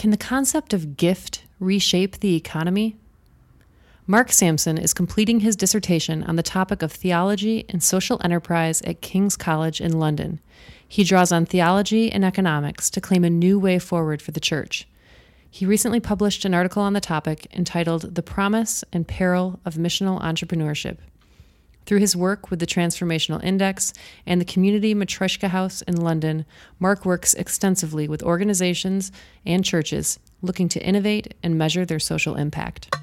Can the concept of gift reshape the economy? Mark Sampson is completing his dissertation on the topic of theology and social enterprise at King's College in London. He draws on theology and economics to claim a new way forward for the church. He recently published an article on the topic entitled The Promise and Peril of Missional Entrepreneurship. Through his work with the Transformational Index and the Community Matryoshka Haus in London, Mark works extensively with organizations and churches looking to innovate and measure their social impact.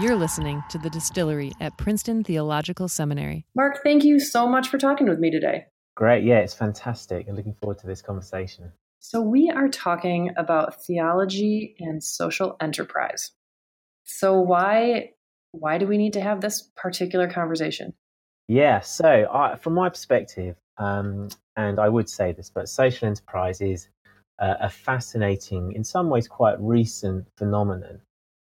You're listening to The Distillery at Princeton Theological Seminary. Mark, thank you so much for talking with me today. Great. Yeah, it's fantastic. I'm looking forward to this conversation. So, we are talking about theology and social enterprise. So, why why do we need to have this particular conversation? Yeah, so I, from my perspective, um, and I would say this, but social enterprise is a fascinating, in some ways, quite recent phenomenon.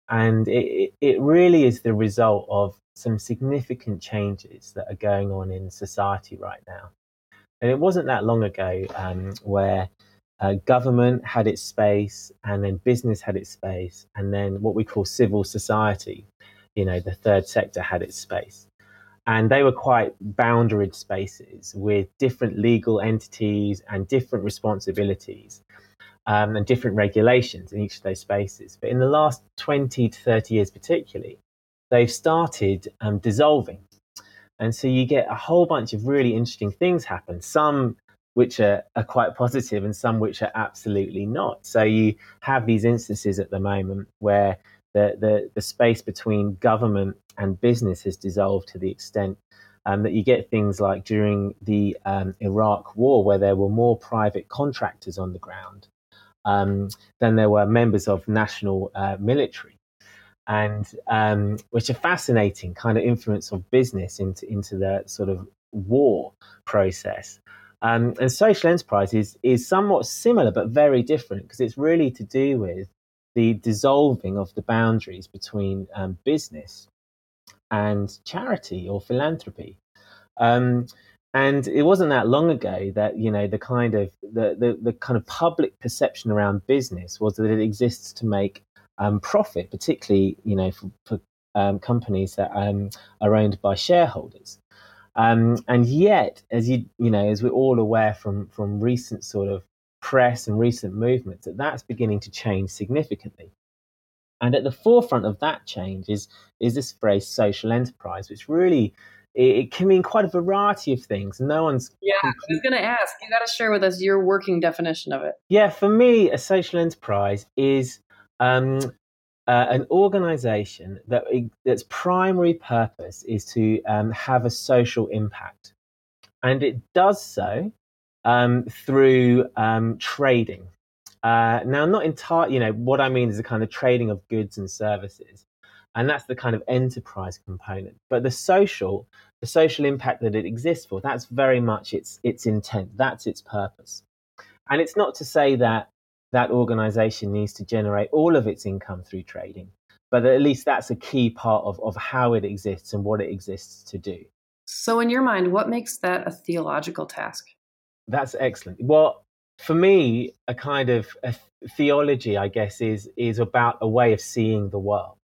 And it, it really is the result of some significant changes that are going on in society right now. And it wasn't that long ago um, where uh, government had its space, and then business had its space, and then what we call civil society you know, the third sector had its space. And they were quite boundaried spaces with different legal entities and different responsibilities um, and different regulations in each of those spaces. But in the last 20 to 30 years, particularly, they've started um, dissolving. And so you get a whole bunch of really interesting things happen, some which are, are quite positive and some which are absolutely not. So you have these instances at the moment where the, the, the space between government and business has dissolved to the extent um, that you get things like during the um, Iraq War, where there were more private contractors on the ground um, than there were members of national uh, military, and um, which are fascinating kind of influence of business into into the sort of war process. Um, and social enterprise is, is somewhat similar but very different because it's really to do with the dissolving of the boundaries between um, business and charity or philanthropy. Um, and it wasn't that long ago that you know the kind of the, the, the kind of public perception around business was that it exists to make um, profit, particularly you know for, for um, companies that um, are owned by shareholders. Um, and yet, as you you know, as we're all aware from from recent sort of press and recent movements that that's beginning to change significantly. And at the forefront of that change is, is this phrase social enterprise, which really it, it can mean quite a variety of things. No one's Yeah, I was gonna ask. You gotta share with us your working definition of it. Yeah, for me, a social enterprise is um, uh, an organization that its primary purpose is to um, have a social impact. And it does so um, through um, trading. Uh, now, not entirely, you know, what I mean is the kind of trading of goods and services. And that's the kind of enterprise component. But the social, the social impact that it exists for, that's very much its, its intent. That's its purpose. And it's not to say that that organization needs to generate all of its income through trading, but at least that's a key part of, of how it exists and what it exists to do. So, in your mind, what makes that a theological task? That's excellent. Well, for me, a kind of a theology, I guess, is is about a way of seeing the world.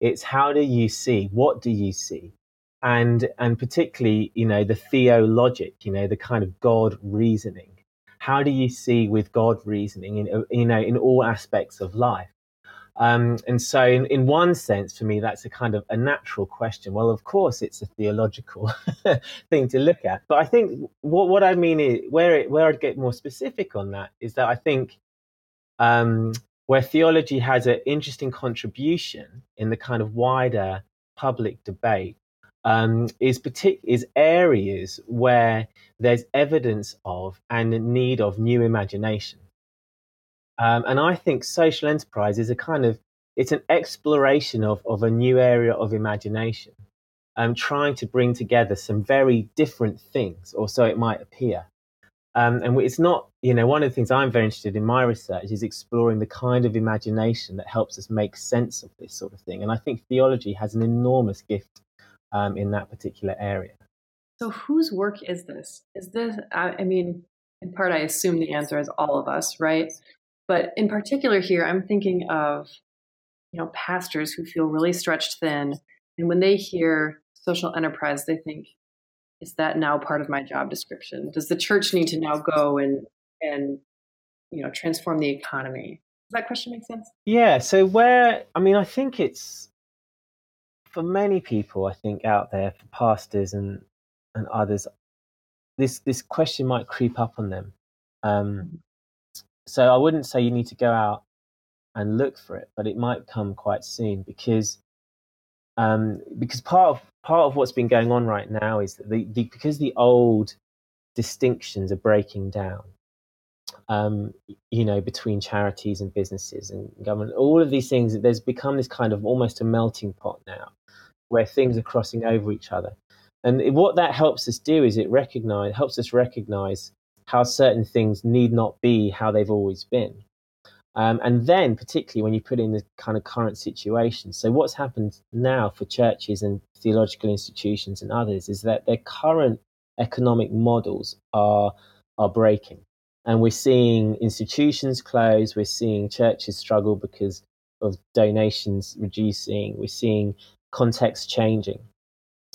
It's how do you see? What do you see? And and particularly, you know, the theologic, you know, the kind of God reasoning. How do you see with God reasoning in you know in all aspects of life? Um, and so, in, in one sense, for me, that's a kind of a natural question. Well, of course, it's a theological thing to look at. But I think what, what I mean is, where, it, where I'd get more specific on that is that I think um, where theology has an interesting contribution in the kind of wider public debate um, is, partic- is areas where there's evidence of and need of new imagination. Um, and I think social enterprise is a kind of it's an exploration of, of a new area of imagination, um, trying to bring together some very different things, or so it might appear. Um, and it's not, you know, one of the things I'm very interested in my research is exploring the kind of imagination that helps us make sense of this sort of thing. And I think theology has an enormous gift um, in that particular area. So, whose work is this? Is this, I mean, in part, I assume the answer is all of us, right? But in particular, here, I'm thinking of you know pastors who feel really stretched thin, and when they hear social enterprise, they think, "Is that now part of my job description? Does the church need to now go and and you know transform the economy?" Does that question make sense? Yeah. So where I mean, I think it's for many people. I think out there for pastors and and others, this this question might creep up on them. Um, mm-hmm. So I wouldn't say you need to go out and look for it, but it might come quite soon because um, because part of part of what's been going on right now is that the, the because the old distinctions are breaking down. Um, you know, between charities and businesses and government, all of these things, there's become this kind of almost a melting pot now, where things are crossing over each other. And what that helps us do is it recognize helps us recognize how certain things need not be how they've always been. Um, and then, particularly when you put in the kind of current situation. So, what's happened now for churches and theological institutions and others is that their current economic models are are breaking, and we're seeing institutions close. We're seeing churches struggle because of donations reducing. We're seeing context changing,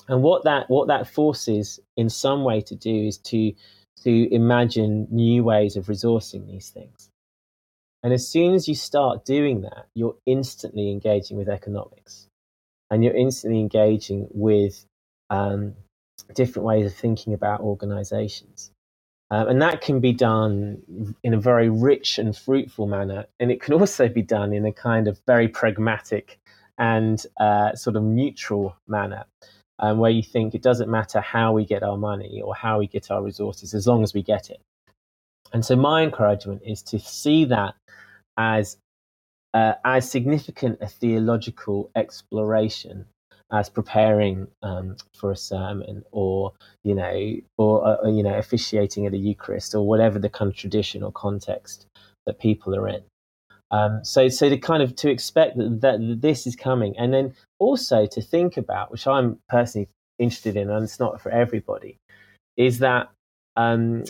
and what that what that forces in some way to do is to to imagine new ways of resourcing these things. And as soon as you start doing that you're instantly engaging with economics. And you're instantly engaging with um, different ways of thinking about organizations. Um, and that can be done in a very rich and fruitful manner. And it can also be done in a kind of very pragmatic and uh, sort of neutral manner um, where you think it doesn't matter how we get our money or how we get our resources as long as we get it. And so my encouragement is to see that as uh, as significant a theological exploration as preparing um, for a sermon or you know or uh, you know officiating at a Eucharist or whatever the kind of tradition or context that people are in. Um, so, so to kind of to expect that, that this is coming, and then also to think about, which I'm personally interested in, and it's not for everybody, is that um,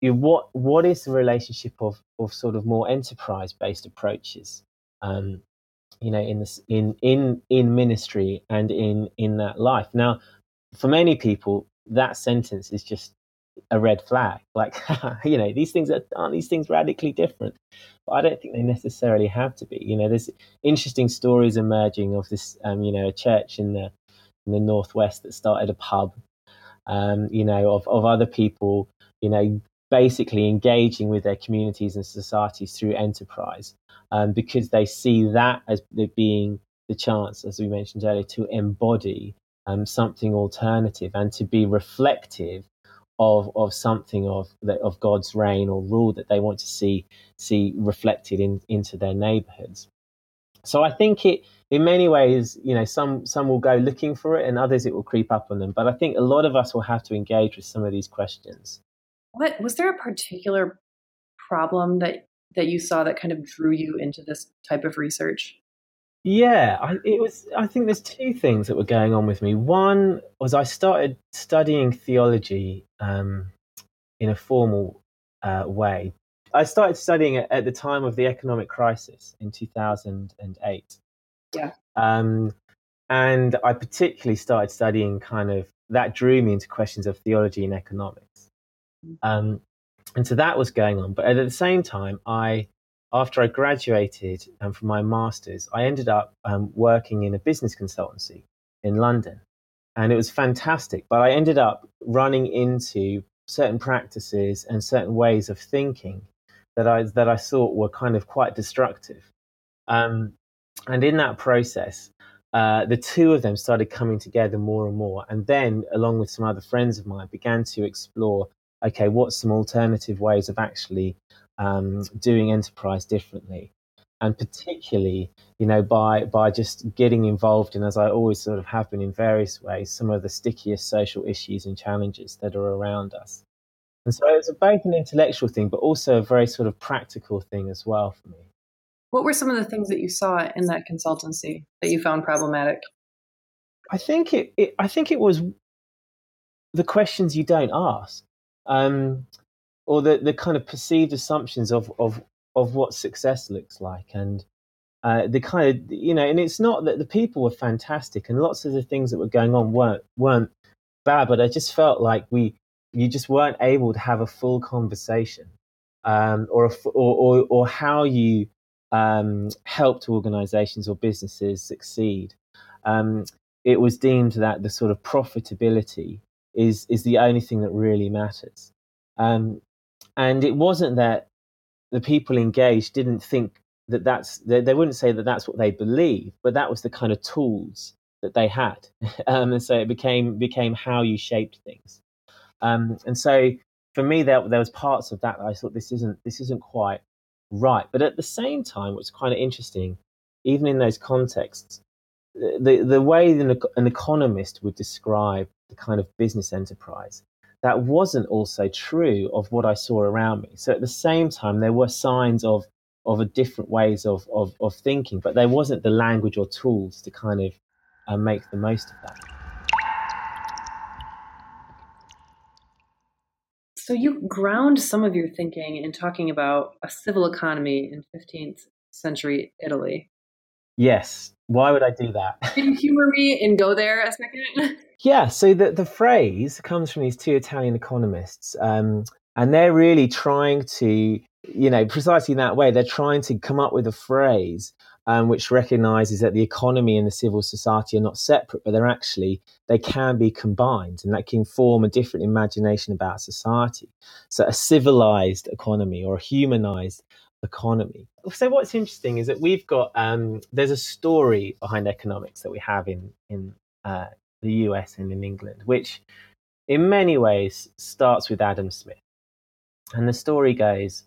you what what is the relationship of of sort of more enterprise based approaches, um, you know, in this in in in ministry and in in that life. Now, for many people, that sentence is just a red flag. Like, you know, these things are, aren't these things radically different? But I don't think they necessarily have to be. You know, there's interesting stories emerging of this, um, you know, a church in the in the northwest that started a pub. Um, you know, of of other people, you know, basically engaging with their communities and societies through enterprise, um, because they see that as being the chance, as we mentioned earlier, to embody um, something alternative and to be reflective of of something of of God's reign or rule that they want to see see reflected in into their neighborhoods. So I think it in many ways, you know, some some will go looking for it and others it will creep up on them. But I think a lot of us will have to engage with some of these questions. What was there a particular problem that that you saw that kind of drew you into this type of research? Yeah, I, it was. I think there's two things that were going on with me. One was I started studying theology um, in a formal uh, way. I started studying it at the time of the economic crisis in 2008. Yeah. Um, and I particularly started studying kind of that drew me into questions of theology and economics. Mm. Um, and so that was going on. But at the same time, I after I graduated um, from my master's, I ended up um, working in a business consultancy in London. And it was fantastic. But I ended up running into certain practices and certain ways of thinking that I, that I thought were kind of quite destructive. Um, and in that process, uh, the two of them started coming together more and more. And then, along with some other friends of mine, began to explore okay, what's some alternative ways of actually um, doing enterprise differently. And particularly you know by by just getting involved in as i always sort of have been in various ways some of the stickiest social issues and challenges that are around us. And so it's both an intellectual thing but also a very sort of practical thing as well for me. What were some of the things that you saw in that consultancy that you found problematic? I think it, it i think it was the questions you don't ask. Um, or the, the kind of perceived assumptions of, of, of what success looks like. And uh, the kind of, you know, and it's not that the people were fantastic and lots of the things that were going on weren't, weren't bad, but I just felt like we, you just weren't able to have a full conversation um, or, a, or, or, or how you um, helped organizations or businesses succeed. Um, it was deemed that the sort of profitability is, is the only thing that really matters. Um, and it wasn't that the people engaged didn't think that that's, they, they wouldn't say that that's what they believe, but that was the kind of tools that they had. Um, and so it became, became how you shaped things. Um, and so for me, there, there was parts of that, that I thought this isn't, this isn't quite right. But at the same time, what's kind of interesting, even in those contexts, the, the way an, an economist would describe the kind of business enterprise, that wasn't also true of what I saw around me. So at the same time, there were signs of of a different ways of, of, of thinking, but there wasn't the language or tools to kind of uh, make the most of that. So you ground some of your thinking in talking about a civil economy in 15th century Italy. Yes. Why would I do that? Can you humor me and go there a second? yeah. So the, the phrase comes from these two Italian economists, um, and they're really trying to, you know, precisely in that way, they're trying to come up with a phrase um, which recognizes that the economy and the civil society are not separate, but they're actually, they can be combined and that can form a different imagination about society. So a civilized economy or a humanized economy. So what's interesting is that we've got, um, there's a story behind economics that we have in, in uh, the US and in England, which in many ways starts with Adam Smith. And the story goes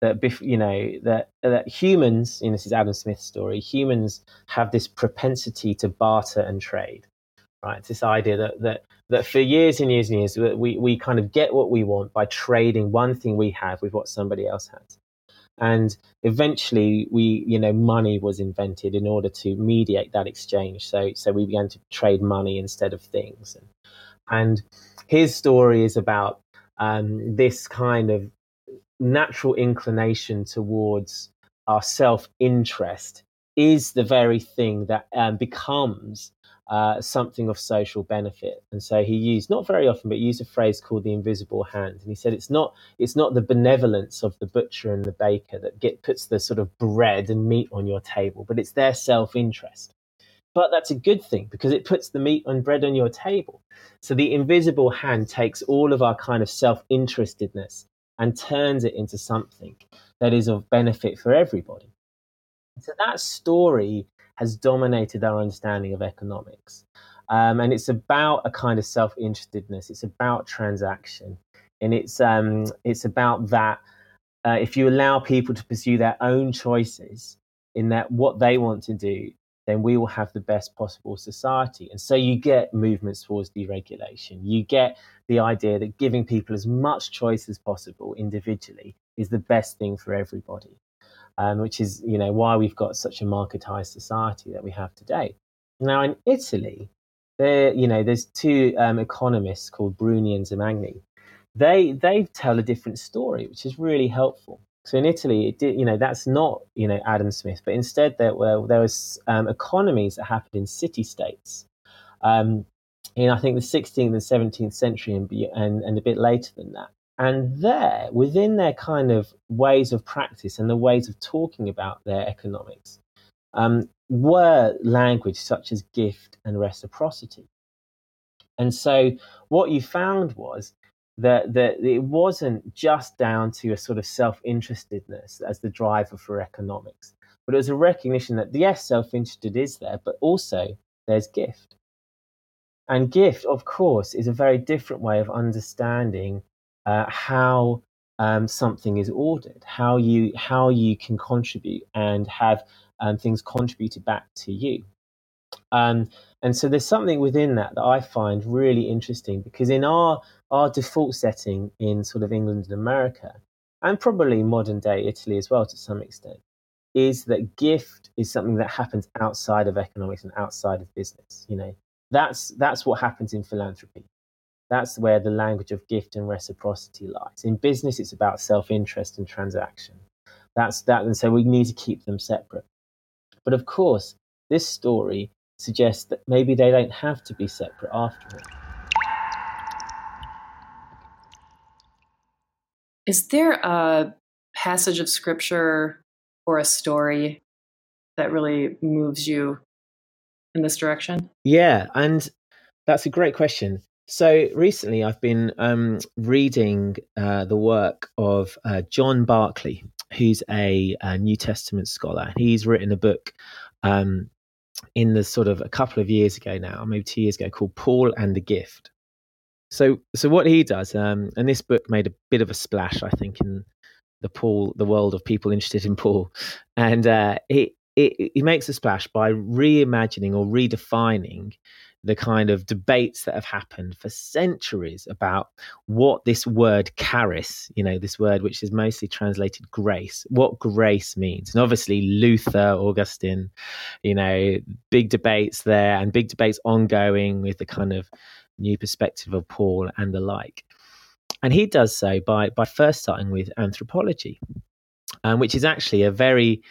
that you know that that humans, you know, this is Adam Smith's story. Humans have this propensity to barter and trade, right? It's this idea that that that for years and years and years we we kind of get what we want by trading one thing we have with what somebody else has, and eventually we you know money was invented in order to mediate that exchange. So so we began to trade money instead of things, and, and his story is about um, this kind of natural inclination towards our self interest is the very thing that um, becomes uh, something of social benefit. And so he used not very often, but used a phrase called the invisible hand. And he said it's not it's not the benevolence of the butcher and the baker that get puts the sort of bread and meat on your table, but it's their self interest. But that's a good thing because it puts the meat and bread on your table. So the invisible hand takes all of our kind of self interestedness and turns it into something that is of benefit for everybody. So that story has dominated our understanding of economics. Um, and it's about a kind of self interestedness, it's about transaction. And it's, um, it's about that uh, if you allow people to pursue their own choices in that what they want to do, then we will have the best possible society. And so you get movements towards deregulation. You get the idea that giving people as much choice as possible individually is the best thing for everybody, um, which is you know why we've got such a marketized society that we have today. Now in Italy, there you know there's two um, economists called Bruni and Zamagni. They they tell a different story, which is really helpful. So in Italy, it did, you know, that's not, you know, Adam Smith, but instead there were, there was um, economies that happened in city states. Um, in I think the 16th and 17th century and, and, and a bit later than that. And there, within their kind of ways of practice and the ways of talking about their economics, um, were language such as gift and reciprocity. And so what you found was that, that it wasn't just down to a sort of self interestedness as the driver for economics, but it was a recognition that yes, self interested is there, but also there's gift. And gift, of course, is a very different way of understanding uh, how um, something is ordered, how you how you can contribute and have um, things contributed back to you. Um, and so there's something within that that I find really interesting because in our our default setting in sort of England and America, and probably modern day Italy as well to some extent, is that gift is something that happens outside of economics and outside of business. You know, that's that's what happens in philanthropy. That's where the language of gift and reciprocity lies. In business, it's about self interest and transaction. That's that, and so we need to keep them separate. But of course, this story suggests that maybe they don't have to be separate after all. Is there a passage of scripture or a story that really moves you in this direction? Yeah, and that's a great question. So recently, I've been um, reading uh, the work of uh, John Barclay, who's a, a, New Testament scholar. He's written a book um, in the sort of a couple of years ago now, maybe two years ago, called Paul and the Gift. So, so what he does, um, and this book made a bit of a splash, I think, in the Paul, the world of people interested in Paul, and uh, he, he he makes a splash by reimagining or redefining the kind of debates that have happened for centuries about what this word charis, you know, this word which is mostly translated grace, what grace means. And obviously, Luther, Augustine, you know, big debates there and big debates ongoing with the kind of new perspective of Paul and the like. And he does so by, by first starting with anthropology, um, which is actually a very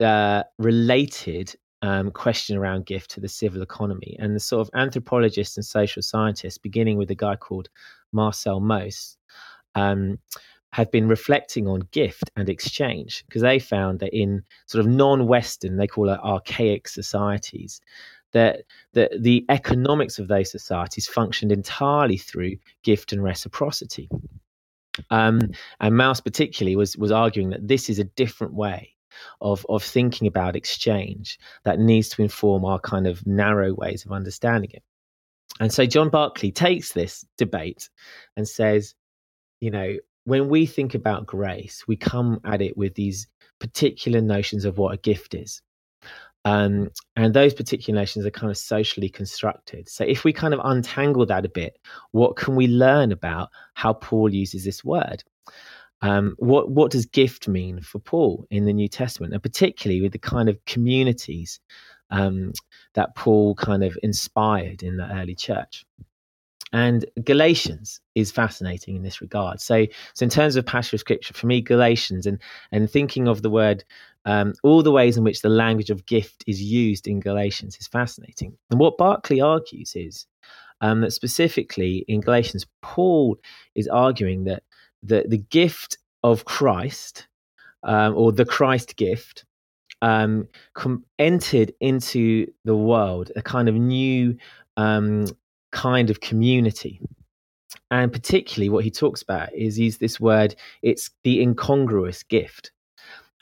uh, related um, question around gift to the civil economy. And the sort of anthropologists and social scientists, beginning with a guy called Marcel Mauss, um, have been reflecting on gift and exchange because they found that in sort of non-Western, they call it archaic societies, that the, the economics of those societies functioned entirely through gift and reciprocity. Um, and Mauss particularly was was arguing that this is a different way of of thinking about exchange that needs to inform our kind of narrow ways of understanding it. And so John Barclay takes this debate and says, you know, when we think about grace, we come at it with these particular notions of what a gift is. Um, and those particular notions are kind of socially constructed. So, if we kind of untangle that a bit, what can we learn about how Paul uses this word? Um, what what does gift mean for Paul in the New Testament, and particularly with the kind of communities um, that Paul kind of inspired in the early church? And Galatians is fascinating in this regard. So, so in terms of of scripture, for me, Galatians and and thinking of the word, um, all the ways in which the language of gift is used in Galatians is fascinating. And what Barclay argues is um, that specifically in Galatians, Paul is arguing that the the gift of Christ um, or the Christ gift um, com- entered into the world a kind of new um, kind of community. And particularly, what he talks about is he's this word, it's the incongruous gift.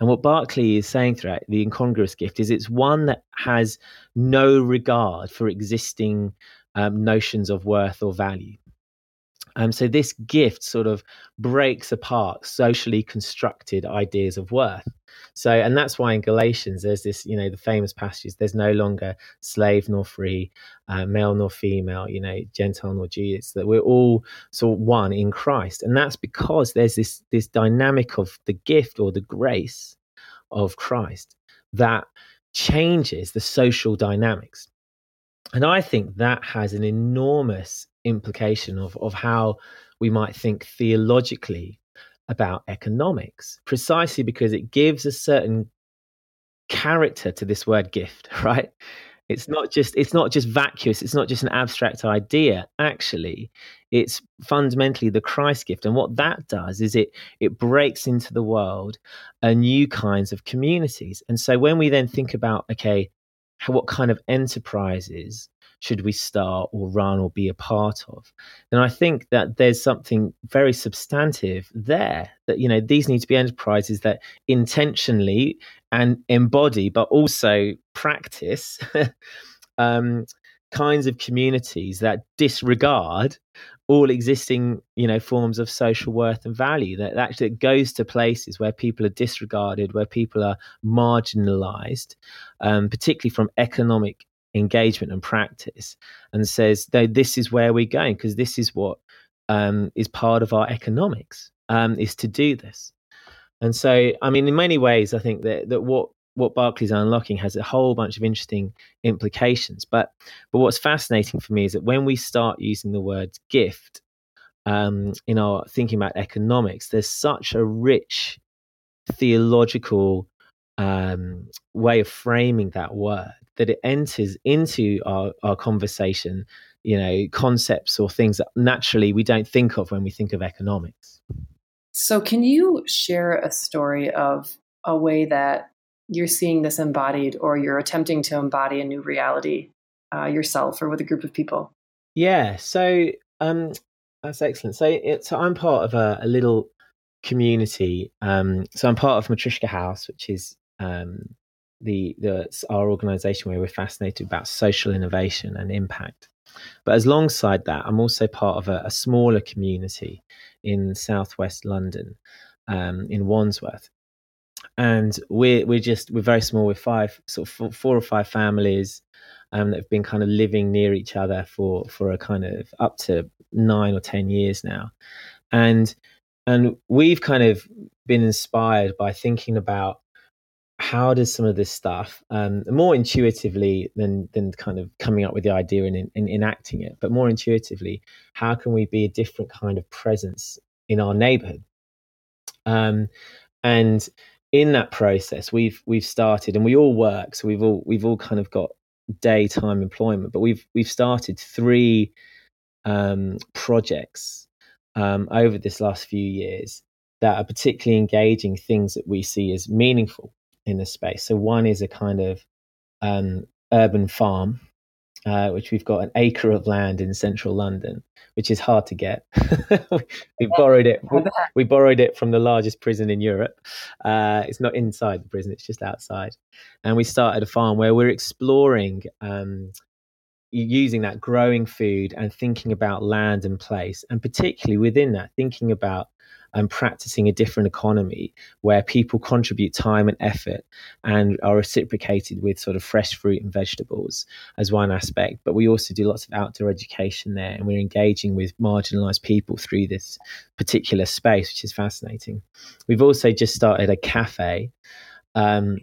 And what Barclay is saying throughout the incongruous gift is it's one that has no regard for existing um, notions of worth or value. Um, so this gift sort of breaks apart socially constructed ideas of worth. So, and that's why in Galatians there's this, you know, the famous passages. There's no longer slave nor free, uh, male nor female, you know, Gentile nor Jew. It's that we're all sort of one in Christ, and that's because there's this this dynamic of the gift or the grace of Christ that changes the social dynamics. And I think that has an enormous implication of, of how we might think theologically about economics, precisely because it gives a certain character to this word gift, right? It's not just it's not just vacuous, it's not just an abstract idea. Actually, it's fundamentally the Christ gift. And what that does is it it breaks into the world a new kinds of communities. And so when we then think about, okay, what kind of enterprises should we start or run or be a part of? Then i think that there's something very substantive there that you know these need to be enterprises that intentionally and embody but also practice um, kinds of communities that disregard all existing you know forms of social worth and value that actually goes to places where people are disregarded where people are marginalized um, particularly from economic engagement and practice and says no this is where we're going because this is what um, is part of our economics um, is to do this and so i mean in many ways i think that, that what what Barclay's are unlocking has a whole bunch of interesting implications. But but what's fascinating for me is that when we start using the word gift um, in our thinking about economics, there's such a rich theological um, way of framing that word that it enters into our, our conversation, you know, concepts or things that naturally we don't think of when we think of economics. So, can you share a story of a way that you're seeing this embodied or you're attempting to embody a new reality uh, yourself or with a group of people? Yeah, so um, that's excellent. So, it, so I'm part of a, a little community. Um, so I'm part of Matryoshka Haus, which is um, the the our organisation where we're fascinated about social innovation and impact. But as alongside that, I'm also part of a, a smaller community in southwest London, um, in Wandsworth, and we're we're just we're very small. We're five sort of four, four or five families um, that have been kind of living near each other for for a kind of up to nine or ten years now, and and we've kind of been inspired by thinking about how does some of this stuff um, more intuitively than than kind of coming up with the idea and, enacting it but more intuitively how can we be a different kind of presence in our neighborhood? Um, and in that process we've we've started and we all work so we've all we've all kind of got daytime employment but we've we've started three um, projects um, over this last few years that are particularly engaging things that we see as meaningful in the space. So one is a kind of um, urban farm, uh, which we've got an acre of land in central London, which is hard to get. we borrowed it. We, we, borrowed it from the largest prison in Europe. Uh, it's not inside the prison; it's just outside. And we started a farm where we're exploring. Um, using that growing food and thinking about land and place and particularly within that thinking about and practicing a different economy where people contribute time and effort and are reciprocated with sort of fresh fruit and vegetables as one aspect. But we also do lots of outdoor education there and we're engaging with marginalized people through this particular space, which is fascinating. We've also just started a cafe. Um,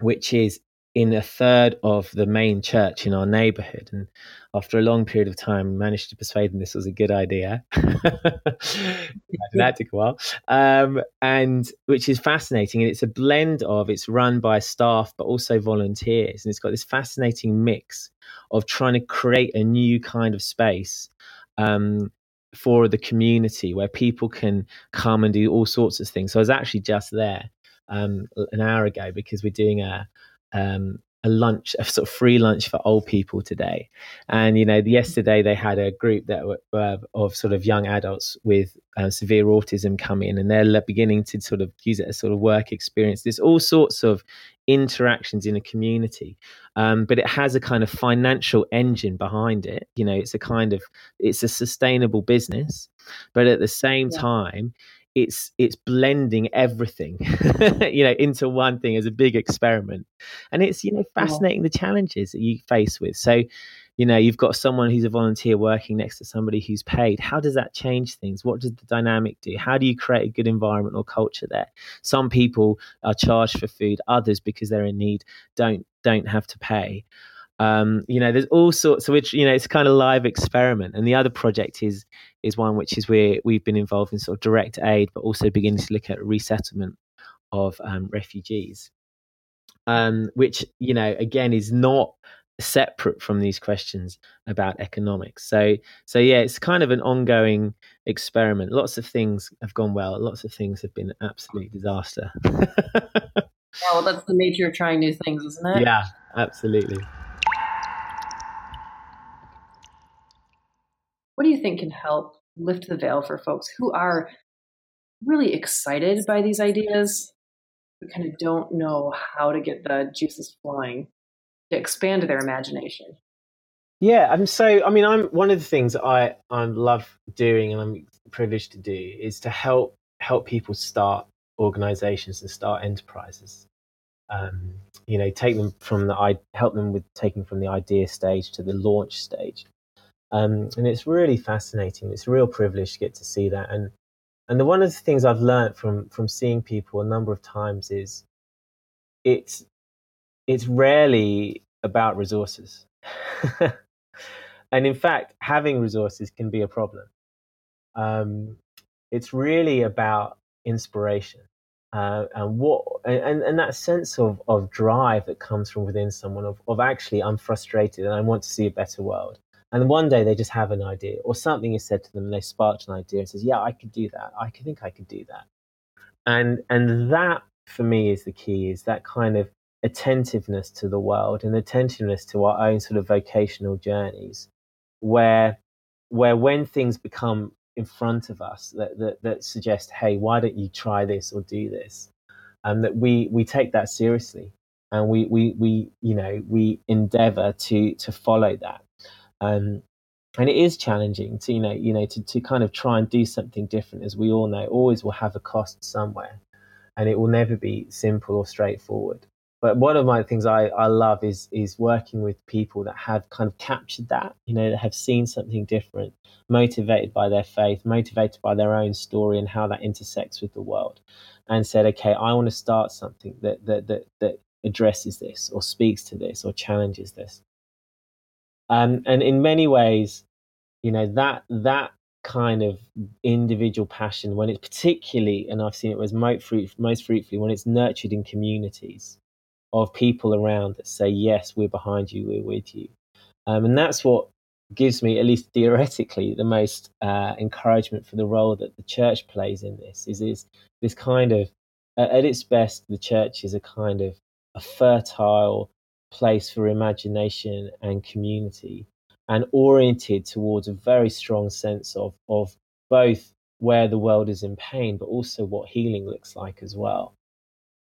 which is in a third of the main church in our neighborhood. And after a long period of time, managed to persuade them this was a good idea. that took a while. Um, and which is fascinating. And it's a blend of, it's run by staff, but also volunteers. And it's got this fascinating mix of trying to create a new kind of space. Um, for the community where people can come and do all sorts of things. So I was actually just there um, an hour ago because we're doing a um, a lunch, a sort of free lunch for old people today. And you know, yesterday they had a group that were uh, of sort of young adults with uh, severe autism come in, and they're beginning to sort of use it as sort of work experience. There's all sorts of interactions in a community, um, but it has a kind of financial engine behind it. You know, it's a kind of it's a sustainable business, but at the same yeah. time, it's it's blending everything you know into one thing as a big experiment. And it's you know fascinating the challenges that you face with. So you know you've got someone who's a volunteer working next to somebody who's paid. How does that change things? What does the dynamic do? How do you create a good environment or culture there? Some people are charged for food others because they're in need don't don't have to pay um, you know there's all sorts of which you know it's kind of live experiment. And the other project is is one which is where we've been involved in sort of direct aid but also beginning to look at resettlement of um, refugees. Um, which you know again is not separate from these questions about economics. So so yeah it's kind of an ongoing experiment. Lots of things have gone well. Lots of things have been an absolute disaster. Yeah well that's the nature of trying new things isn't it? Yeah absolutely What do you think can help lift the veil for folks who are really excited by these ideas, but kind of don't know how to get the juices flowing to expand their imagination? Yeah, and so I mean, I'm one of the things I I love doing, and I'm privileged to do, is to help help people start organizations and start enterprises. Um, you know, take them from the I help them with taking from the idea stage to the launch stage. Um, and it's really fascinating. It's a real privilege to get to see that. And and the, one of the things I've learned from from seeing people a number of times is it's it's rarely about resources. and in fact, having resources can be a problem. um, it's really about inspiration uh, and what and, and that sense of, of drive that comes from within someone of, of actually I'm frustrated and I want to see a better world. And one day they just have an idea or something is said to them and they sparked an idea and says, Yeah, I could do that. I could think I could do that. And and that for me is the key, is that kind of attentiveness to the world and attentiveness to our own sort of vocational journeys where where when things become in front of us that, that, that suggest, hey, why don't you try this or do this? And that we, we take that seriously and we, we, we you know, we endeavor to, to follow that. Um, and it is challenging to, you know, you know, to, to kind of try and do something different, as we all know, always will have a cost somewhere and it will never be simple or straightforward. But one of my things I, I love is is working with people that have kind of captured that, you know, that have seen something different, motivated by their faith, motivated by their own story and how that intersects with the world, and said, okay, I want to start something that that that, that addresses this or speaks to this or challenges this. Um, and in many ways, you know, that that kind of individual passion when it's particularly and i've seen it was most, fruit, most fruitfully when it's nurtured in communities of people around that say, yes, we're behind you, we're with you. Um, and that's what gives me, at least theoretically, the most uh, encouragement for the role that the church plays in this. Is, is this kind of, at its best, the church is a kind of a fertile place for imagination and community, and oriented towards a very strong sense of of both where the world is in pain, but also what healing looks like as well.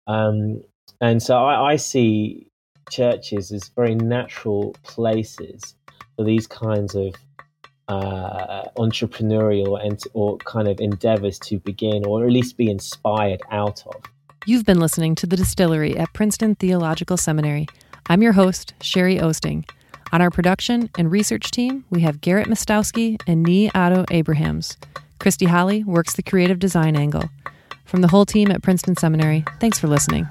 Um, and so I, I see churches as very natural places for these kinds of uh, entrepreneurial and or kind of endeavors to begin or at least be inspired out of. You've been listening to The Distillery at Princeton Theological Seminary. I'm your host, Sherry Osting. On our production and research team, we have Garrett Mostowski and Nii Addo Abrahams. Christy Holly works the creative design angle. From the whole team at Princeton Seminary, thanks for listening.